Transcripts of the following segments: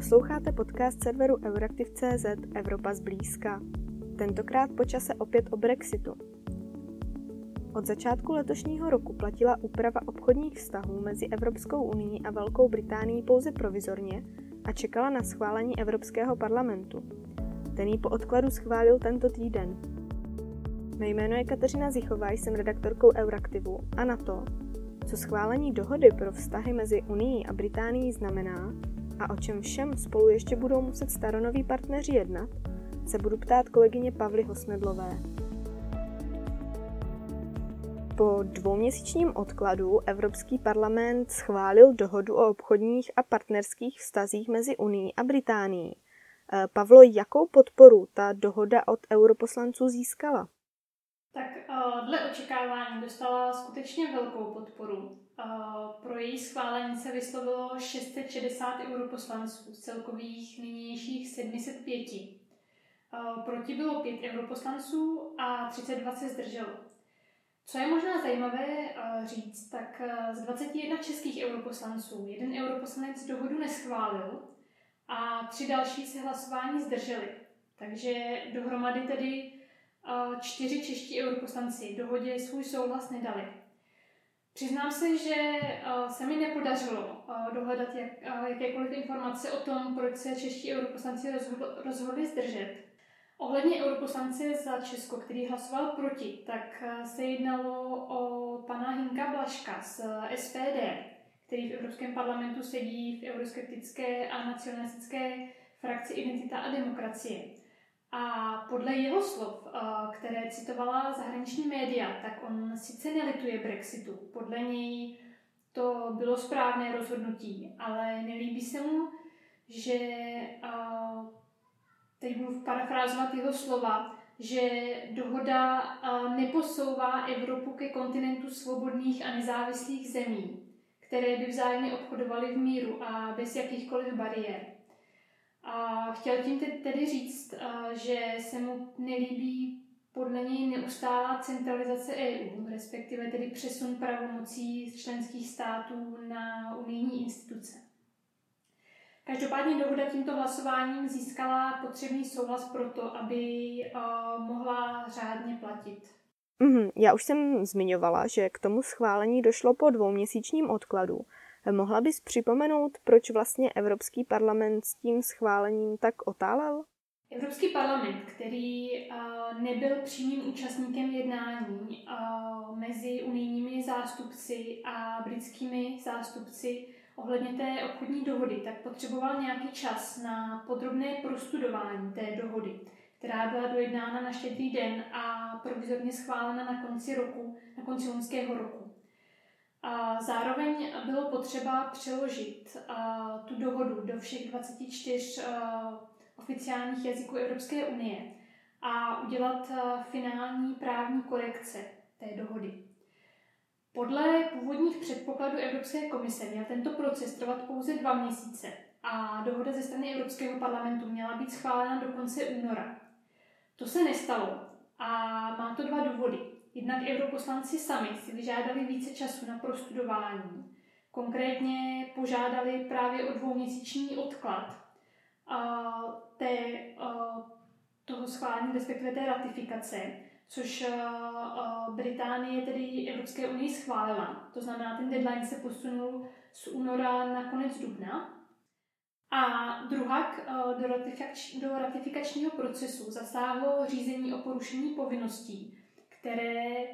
Posloucháte podcast serveru Euraktiv.cz Evropa zblízka. Tentokrát po čase opět o Brexitu. Od začátku letošního roku platila úprava obchodních vztahů mezi Evropskou unii a Velkou Británií pouze provizorně a čekala na schválení Evropského parlamentu. Ten ji po odkladu schválil tento týden. Mé jméno je Kateřina Zichová, jsem redaktorkou Euraktivu a na to, co schválení dohody pro vztahy mezi Unii a Británií znamená a o čem všem spolu ještě budou muset staronoví partneři jednat, se budu ptát kolegyně Pavly Hosnedlové. Po dvouměsíčním odkladu Evropský parlament schválil dohodu o obchodních a partnerských vztazích mezi Unii a Británií. Eh, Pavlo, jakou podporu ta dohoda od europoslanců získala? Tak eh, dle očekávání dostala skutečně velkou podporu. Eh, pro její schválení se vyslovilo 660 europoslanců z celkových nynějších 705. Proti bylo 5 europoslanců a 32 se zdrželo. Co je možná zajímavé říct, tak z 21 českých europoslanců jeden europoslanec dohodu neschválil a tři další se hlasování zdrželi. Takže dohromady tedy čtyři čeští europoslanci dohodě svůj souhlas nedali. Přiznám se, že se mi nepodařilo dohledat jak, jakékoliv informace o tom, proč se čeští europoslanci rozhodli zdržet. Ohledně europoslance za Česko, který hlasoval proti, tak se jednalo o pana Hinka Blaška z SPD, který v Evropském parlamentu sedí v euroskeptické a nacionalistické frakci Identita a demokracie. A podle jeho slov, eh, které citovala zahraniční média, tak on sice nelituje Brexitu. Podle něj to bylo správné rozhodnutí, ale nelíbí se mu, že eh, teď budu parafrázovat jeho slova, že dohoda eh, neposouvá Evropu ke kontinentu svobodných a nezávislých zemí, které by vzájemně obchodovaly v míru a bez jakýchkoliv bariér. A chtěl tím tedy říct, že se mu nelíbí podle něj neustálá centralizace EU, respektive tedy přesun pravomocí z členských států na unijní instituce. Každopádně dohoda tímto hlasováním získala potřebný souhlas pro to, aby mohla řádně platit. Mm, já už jsem zmiňovala, že k tomu schválení došlo po dvouměsíčním odkladu. Mohla bys připomenout, proč vlastně Evropský parlament s tím schválením tak otálel? Evropský parlament, který nebyl přímým účastníkem jednání mezi unijními zástupci a britskými zástupci ohledně té obchodní dohody, tak potřeboval nějaký čas na podrobné prostudování té dohody která byla dojednána na štědrý den a provizorně schválena na konci roku, na konci loňského roku. A zároveň bylo potřeba přeložit tu dohodu do všech 24 a, oficiálních jazyků Evropské unie a udělat finální právní korekce té dohody. Podle původních předpokladů Evropské komise měl tento proces trvat pouze dva měsíce a dohoda ze strany Evropského parlamentu měla být schválena do konce února. To se nestalo a má to dva důvody. Jednak europoslanci sami si vyžádali více času na prostudování. Konkrétně požádali právě o dvouměsíční odklad a té, a toho schválení, respektive té ratifikace, což Británie, tedy Evropské unii, schválila. To znamená, ten deadline se posunul z února na konec dubna. A druhak do, ratifikač, do ratifikačního procesu zasáhlo řízení o porušení povinností, které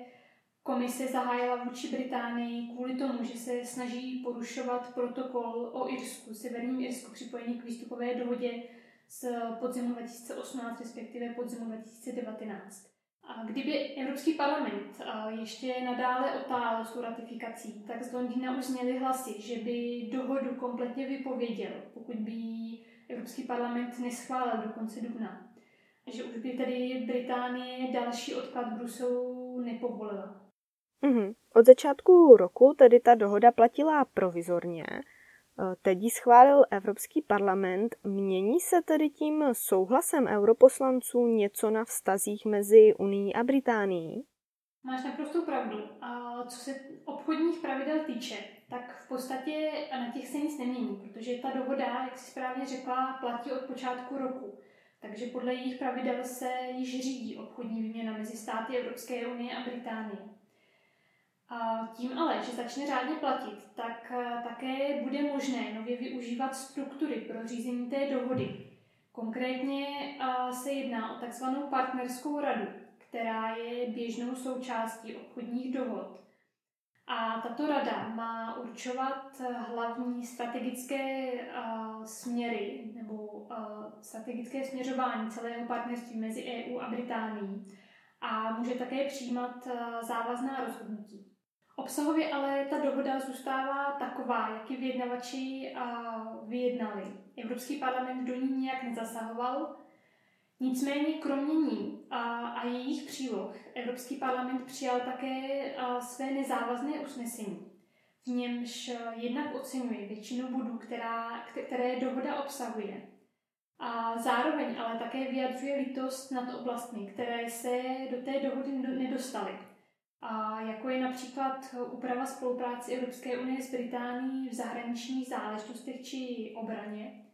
komise zahájila vůči Británii kvůli tomu, že se snaží porušovat protokol o Irsku, severním Irsku, připojený k výstupové dohodě z podzimu 2018, respektive podzimu 2019. A kdyby Evropský parlament ještě nadále otálel s ratifikací, tak z Londýna už zněly hlasy, že by dohodu kompletně vypověděl, pokud by Evropský parlament neschválil do konce dubna. Že už by tedy Británie další odklad Bruselu nepovolila. Mm-hmm. Od začátku roku tedy ta dohoda platila provizorně, Eh, teď ji schválil Evropský parlament. Mění se tedy tím souhlasem europoslanců něco na vztazích mezi Unii a Británií? Máš naprosto pravdu. A co se obchodních pravidel týče, tak v podstatě na těch se nic nemění, protože ta dohoda, jak si správně řekla, platí od počátku roku. Takže podle jejich pravidel se již řídí obchodní výměna mezi státy Evropské unie a Británie. A tím ale, že začne řádně platit, tak eh, také bude možné nově využívat struktury pro řízení té dohody. Konkrétně eh, se jedná o takzvanou partnerskou radu, která je běžnou součástí obchodních dohod. A tato rada má určovat hlavní strategické uh, směry nebo uh, strategické směřování celého partnerství mezi EU a Británií a může také přijímat uh, závazná rozhodnutí. Obsahově ale ta dohoda zůstává taková, jak ji vyjednavači vyjednali. Evropský parlament do ní nějak nezasahoval, Nicméně kromě ní a, a jejich příloh Evropský parlament přijal také své nezávazné usnesení, v němž jednak oceňuje většinu bodů, která, které dohoda obsahuje. A zároveň ale také vyjadřuje lítost nad oblastmi, které se do té dohody nedostaly. A jako je například úprava spolupráce Evropské unie s Británií v zahraničních záležitostech či obraně,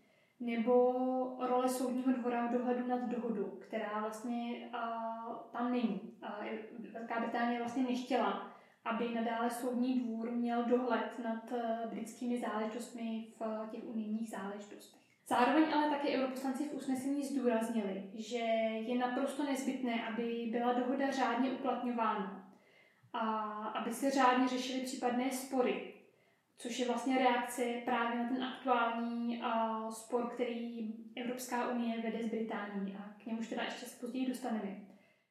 nebo role soudního dvora v dohledu nad dohodu, která vlastně uh, tam není. Uh, Velká Británie vlastně nechtěla, aby nadále soudní dvůr měl dohled nad uh, britskými záležitostmi v uh, těch unijních záležitostech. Zároveň ale také europoslanci v usnesení zdůraznili, že je naprosto nezbytné, aby byla dohoda řádně uplatňována a aby se řádně řešily případné spory což je vlastně reakce právě na ten aktuální uh, spor, který Evropská unie vede s Británií a k němuž teda ještě později dostaneme.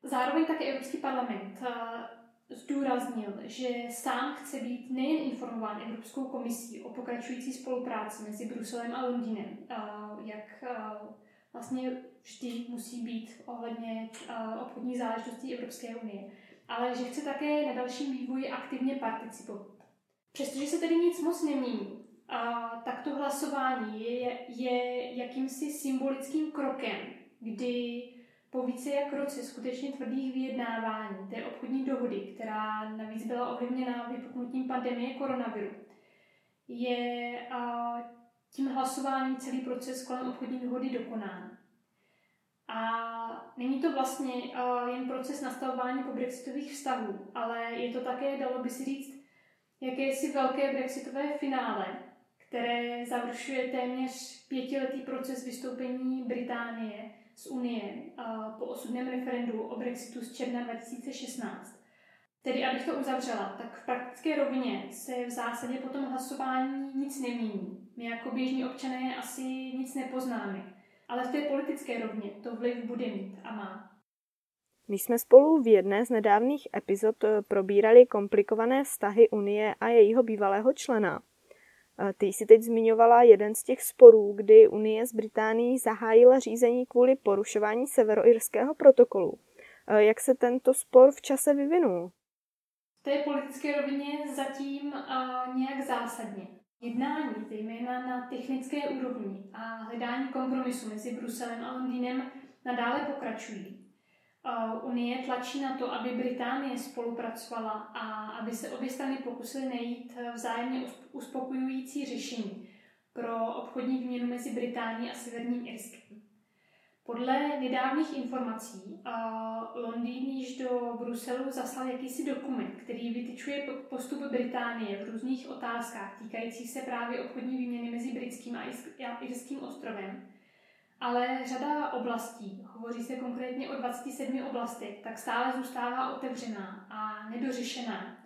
Zároveň také Evropský parlament uh, zdůraznil, že sám chce být nejen informován Evropskou komisí o pokračující spolupráci mezi Bruselem a Londýnem, uh, jak uh, vlastně vždy musí být ohledně uh, obchodní záležitostí Evropské unie, ale že chce také na dalším vývoji aktivně participovat. Přestože se tedy nic moc nemění, a tak to hlasování je, je jakýmsi symbolickým krokem, kdy po více jak roce skutečně tvrdých vyjednávání té obchodní dohody, která navíc byla ovlivněna vypuknutím pandemie koronaviru, je a, tím hlasováním celý proces kolem obchodní dohody dokonán. A není to vlastně jen proces nastavování po brexitových vztahů, ale je to také, dalo by si říct, jakési velké brexitové finále, které završuje téměř pětiletý proces vystoupení Británie z Unie po osudném referendu o Brexitu z června 2016. Tedy, abych to uzavřela, tak v praktické rovině se v zásadě po tom hlasování nic nemění. My jako běžní občané asi nic nepoznáme, ale v té politické rovině to vliv bude mít a má. My jsme spolu v jedné z nedávných epizod eh, probírali komplikované vztahy Unie a jejího bývalého člena. Eh, ty jsi teď zmiňovala jeden z těch sporů, kdy Unie s Británií zahájila řízení kvůli porušování severoirského protokolu. Eh, jak se tento spor v čase vyvinul? V té politické rovině zatím uh, nějak zásadně. Jednání, zejména na technické úrovni a hledání kompromisu mezi Bruselem a Londýnem nadále pokračují. Unie tlačí na to, aby Británie spolupracovala a aby se obě strany pokusily najít vzájemně uspokojující řešení pro obchodní výměnu mezi Británií a Severním Irskem. Podle nedávných informací Londýn již do Bruselu zaslal jakýsi dokument, který vytyčuje postup Británie v různých otázkách týkajících se právě obchodní výměny mezi britským a irským ostrovem ale řada oblastí, hovoří se konkrétně o 27 oblastech, tak stále zůstává otevřená a nedořešená.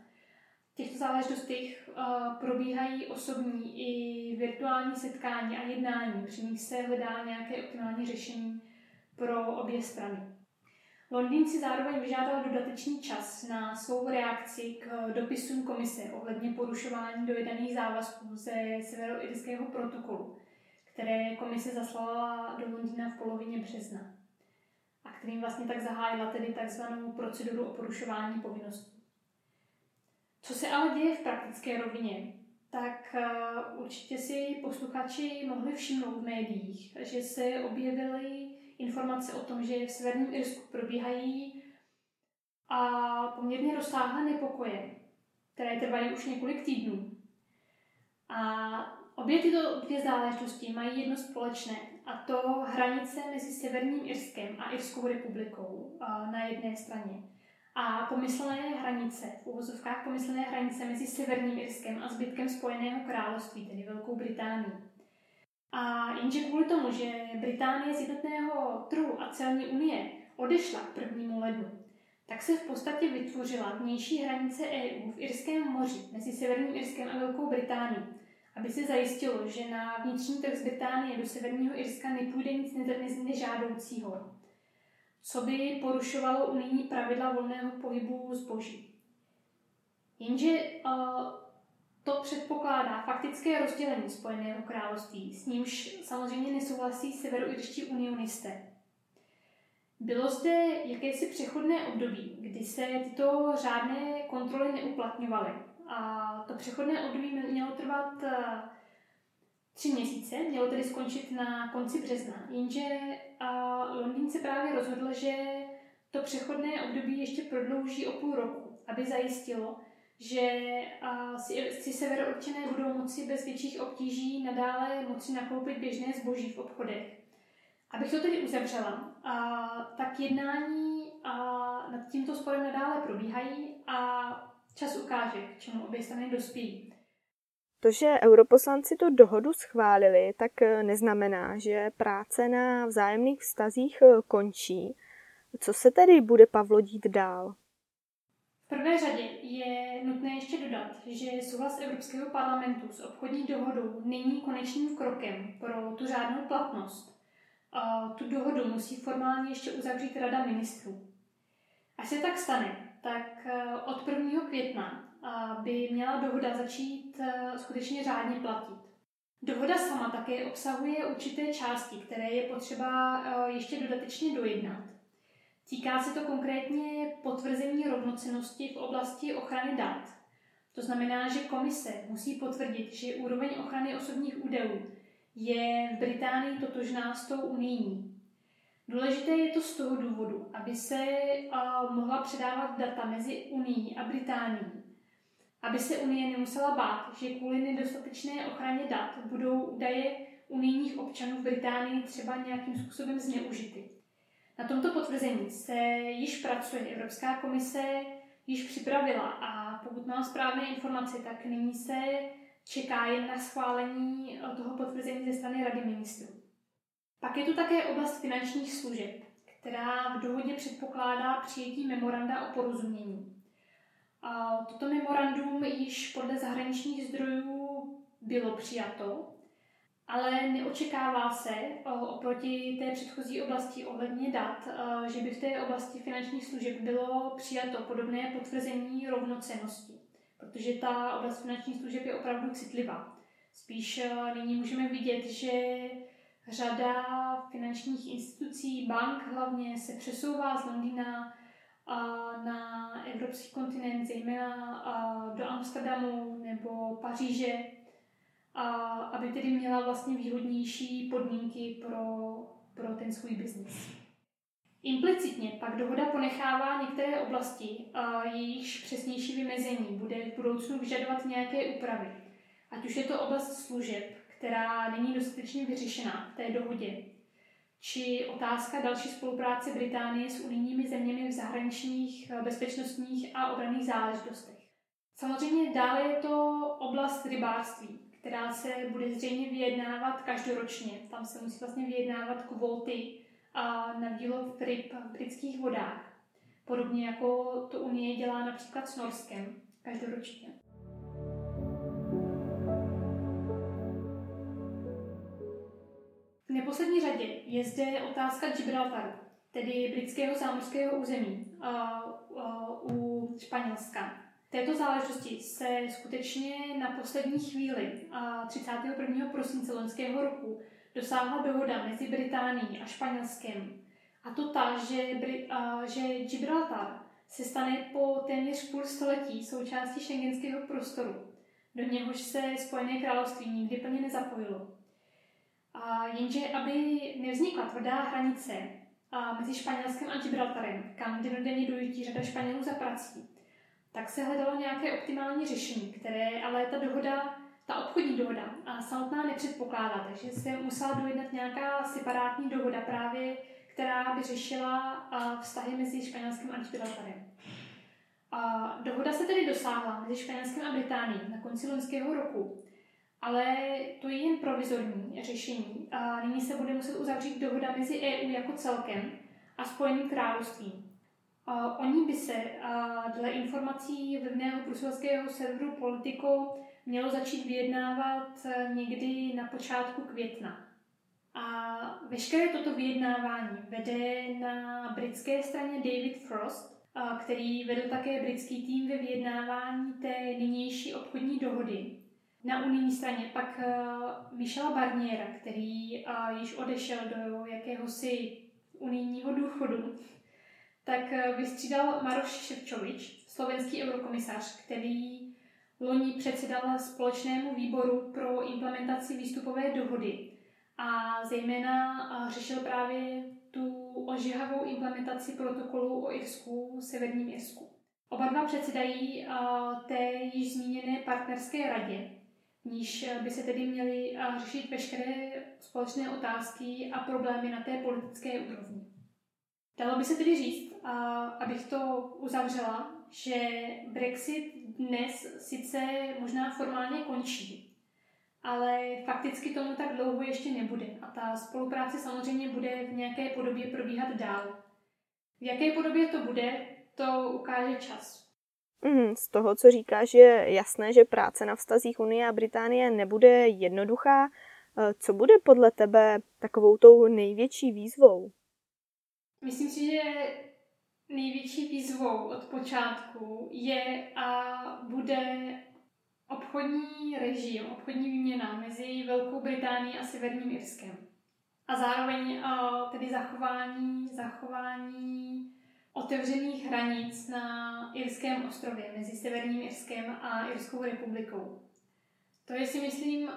V těchto záležitostech uh, probíhají osobní i virtuální setkání a jednání, při nich se hledá nějaké optimální řešení pro obě strany. Londýn si zároveň vyžádal dodatečný čas na svou reakci k dopisům komise ohledně porušování dojedaných závazků ze severoirského protokolu které komise zaslala do Londýna v polovině března a kterým vlastně tak zahájila tedy takzvanou proceduru o porušování povinností. Co se ale děje v praktické rovině, tak uh, určitě si posluchači mohli všimnout v médiích, že se objevily informace o tom, že v Severním Irsku probíhají a poměrně rozsáhlé nepokoje, které trvají už několik týdnů A obě tyto dvě záležitosti mají jedno společné, a to hranice mezi Severním Irskem a Irskou republikou na jedné straně. A pomyslené hranice, v uvozovkách pomyslené hranice mezi Severním Irskem a zbytkem Spojeného království, tedy Velkou Británií. A jenže kvůli tomu, že Británie z jednotného trhu a celní unie odešla k prvnímu lednu, tak se v podstatě vytvořila vnější hranice EU v Irském moři mezi Severním Irskem a Velkou Británií, aby se zajistilo, že na vnitřní trh z Británie do Severního Irska nepůjde nic nežádoucího, co by porušovalo unijní pravidla volného pohybu zboží. Jenže uh, to předpokládá faktické rozdělení Spojeného království, s nímž samozřejmě nesouhlasí severoirští unionisté. Bylo zde jakési přechodné období, kdy se tyto řádné kontroly neuplatňovaly. A to přechodné období mělo trvat eh, tři měsíce, mělo tedy skončit na konci března, jenže Londýn se právě rozhodl, že to přechodné období ještě prodlouží o půl roku, aby zajistilo, že si severoobčané budou moci bez větších obtíží nadále moci nakoupit běžné zboží v obchodech. Abych to tedy uzavřela, a, tak jednání a, nad tímto sporem nadále probíhají a čas ukáže, k čemu obě strany dospějí. To, že europoslanci tu dohodu schválili, tak eh, neznamená, že práce na vzájemných vztazích eh, končí. Co se tedy bude Pavlo dít dál? V prvé řadě je nutné ještě dodat, že souhlas Evropského parlamentu s obchodní dohodou není konečným krokem pro tu řádnou platnost. A tu dohodu musí formálně ještě uzavřít Rada ministrů. Až se tak stane, tak eh, od 1. května by měla dohoda začít eh, skutečně řádně platit. Dohoda sama také obsahuje určité části, které je potřeba eh, ještě dodatečně dojednat. Týká se to konkrétně potvrzení rovnocenosti v oblasti ochrany dat. To znamená, že komise musí potvrdit, že úroveň ochrany osobních údajů je v Británii totožná s tou unijní. Důležité je to z toho důvodu, aby se mohla předávat data mezi Unii a Británií aby se Unie nemusela bát, že kvůli nedostatečné ochraně dat budou údaje unijních občanů v Británii třeba nějakým způsobem zneužity. Na tomto potvrzení se již pracuje. Evropská komise již připravila a pokud mám správné informace, tak nyní se čeká jen na schválení toho potvrzení ze strany Rady ministrů. Pak je tu také oblast finančních služeb, která v dohodě předpokládá přijetí memoranda o porozumění. Toto memorandum již podle zahraničních zdrojů bylo přijato, ale neočekává se oproti té předchozí oblasti ohledně dat, že by v té oblasti finančních služeb bylo přijato podobné potvrzení rovnocenosti, protože ta oblast finančních služeb je opravdu citlivá. Spíš nyní můžeme vidět, že řada finančních institucí, bank hlavně, se přesouvá z Londýna na evropský kontinent, zejména do Amsterdamu nebo Paříže, aby tedy měla vlastně výhodnější podmínky pro, pro ten svůj biznis. Implicitně pak dohoda ponechává některé oblasti, jejichž přesnější vymezení bude v budoucnu vyžadovat nějaké úpravy. Ať už je to oblast služeb, která není dostatečně vyřešena v té dohodě, či otázka další spolupráce Británie s unijními zeměmi v zahraničních, eh, bezpečnostních a obranných záležitostech. Samozřejmě dále je to oblast rybářství, která se bude zřejmě vyjednávat každoročně. Tam se musí vlastně vyjednávat kvóty na výlov ryb v britských vodách. Podobně jako to Unie dělá například s Norskem každoročně. Neposlední řadě je zde otázka Gibraltaru, tedy britského zámořského území u Španělska. Této záležitosti se skutečně na poslední chvíli 31. prosince loňského roku dosáhla dohoda mezi Británií a Španělskem. A to ta, že, že Gibraltar se stane po téměř půl století součástí šengenského prostoru, do něhož se Spojené království nikdy plně nezapojilo. A jenže, aby nevznikla tvrdá hranice a mezi Španělskem a Gibraltarem, kam denodenně dojíždí řada Španělů za prací, tak se hledalo nějaké optimální řešení, které ale ta dohoda ta obchodní dohoda samotná nepředpokládá, takže se musela dojednat nějaká separátní dohoda právě, která by řešila vztahy mezi Španělskem a Gibraltarem. Dohoda se tedy dosáhla mezi Španělskem a Británií na konci loňského roku, ale to je jen provizorní řešení. A nyní se bude muset uzavřít dohoda mezi EU jako celkem a Spojeným královstvím. O ní by se dle informací vlivného bruselského serveru Politico mělo začít vyjednávat někdy na počátku května. A veškeré toto vyjednávání vede na britské straně David Frost, který vedl také britský tým ve vyjednávání té nynější obchodní dohody. Na unijní straně pak Michela Barniera, který již odešel do jakéhosi unijního důchodu, tak vystřídal Maroš Ševčovič, slovenský eurokomisař, který loni předsedal společnému výboru pro implementaci výstupové dohody a zejména řešil právě tu ožehavou implementaci protokolu o Irsku, Severním Irsku. Oba dva předsedají té již zmíněné partnerské radě, níž by se tedy měly řešit veškeré společné otázky a problémy na té politické úrovni. Dalo by se tedy říct, abych to uzavřela, že Brexit dnes sice možná formálně končí, ale fakticky tomu tak dlouho ještě nebude a ta spolupráce samozřejmě bude v nějaké podobě probíhat dál. V jaké podobě to bude, to ukáže čas. Mm, z toho, co říkáš, je jasné, že práce na vztazích Unie a Británie nebude jednoduchá. Eh, co bude podle tebe takovou tou největší výzvou? Myslím si, že největší výzvou od počátku je a bude obchodní režim, obchodní výměna mezi Velkou Británií a Severním Irskem. A zároveň uh, tedy zachování, zachování otevřených hranic na Irském ostrově mezi Severním Irskem a Irskou republikou. To je si myslím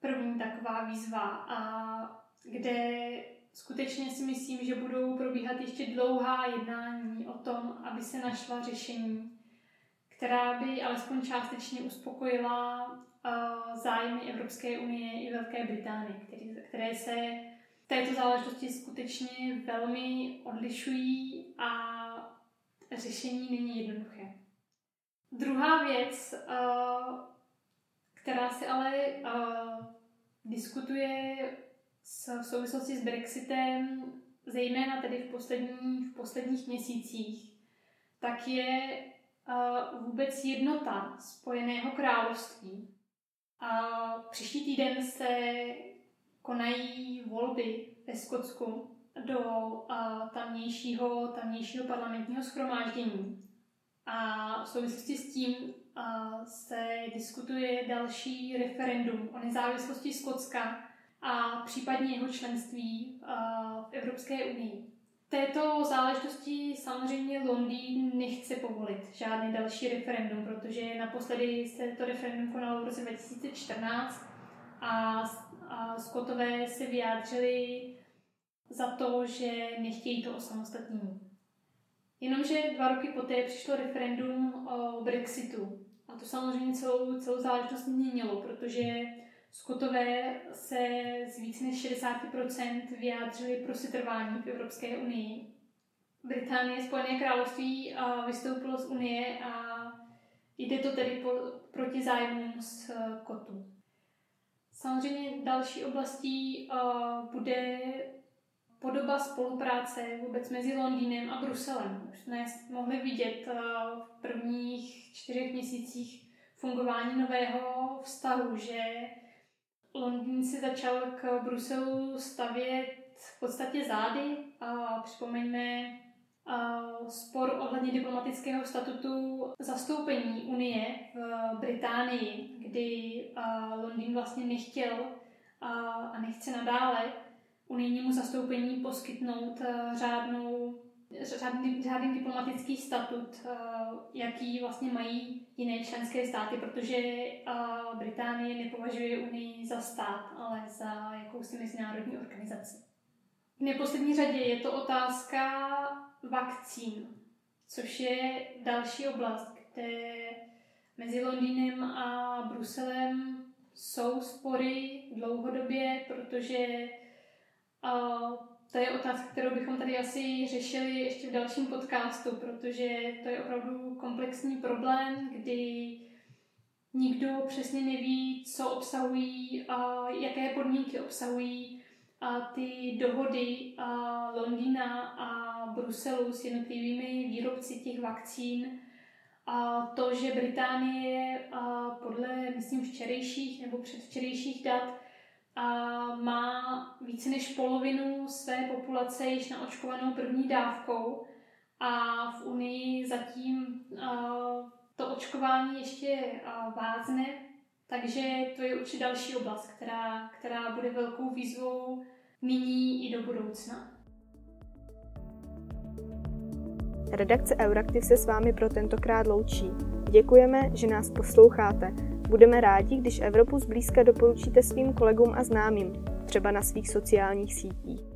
první taková výzva, a kde skutečně si myslím, že budou probíhat ještě dlouhá jednání o tom, aby se našla řešení, která by alespoň částečně uspokojila zájmy Evropské unie i Velké Británie, které se této záležitosti skutečně velmi odlišují a řešení není jednoduché. Druhá věc, uh, která se ale uh, diskutuje v souvislosti s Brexitem, zejména tedy v, poslední, v posledních měsících, tak je uh, vůbec jednota Spojeného království. A příští týden se konají volby ve Skotsku do uh, tamnějšího, tamnějšího parlamentního schromáždění. A v souvislosti s tím uh, se diskutuje další referendum o nezávislosti Skotska a případně jeho členství v Evropské unii. Této záležitosti samozřejmě Londýn nechce povolit žádný další referendum, protože naposledy se to referendum konalo v roce 2014 a, a Skotové se vyjádřili za to, že nechtějí to osamostatnění. Jenomže dva roky poté přišlo referendum o Brexitu. A to samozřejmě celou, celou záležitost měnilo, protože Skotové se z více než 60% vyjádřili pro setrvání v Evropské unii. Británie, Spojené království vystoupilo z Unie a jde to tedy po, proti zájmům z kotu. Samozřejmě další oblastí uh, bude podoba spolupráce vůbec mezi Londýnem a Bruselem. Už jsme mohli vidět uh, v prvních čtyřech měsících fungování nového vztahu, že Londýn si začal k Bruselu stavět v podstatě zády. A připomeňme spor ohledně diplomatického statutu zastoupení Unie v Británii, kdy Londýn vlastně nechtěl a nechce nadále unijnímu zastoupení poskytnout řádnou řádný, řádný diplomatický statut, eh, jaký vlastně mají jiné členské státy, protože eh, Británie nepovažuje Unii za stát, ale za jakousi mezinárodní organizaci. V neposlední řadě je to otázka vakcín, což je další oblast, kde Mezi Londýnem a Bruselem jsou spory dlouhodobě, protože uh, to je otázka, kterou bychom tady asi řešili ještě v dalším podcastu, protože to je opravdu komplexní problém, kdy nikdo přesně neví, co obsahují a jaké podmínky obsahují a ty dohody a Londýna a Bruselu s jednotlivými výrobci těch vakcín a to, že Británie a podle, myslím, včerejších nebo předvčerejších dat a má více než polovinu své populace již naočkovanou první dávkou a v Unii zatím to očkování ještě vázne, takže to je určitě další oblast, která, která bude velkou výzvou nyní i do budoucna. Redakce Euraktiv se s vámi pro tentokrát loučí. Děkujeme, že nás posloucháte. Budeme rádi, když Evropu zblízka doporučíte svým kolegům a známým, třeba na svých sociálních sítích.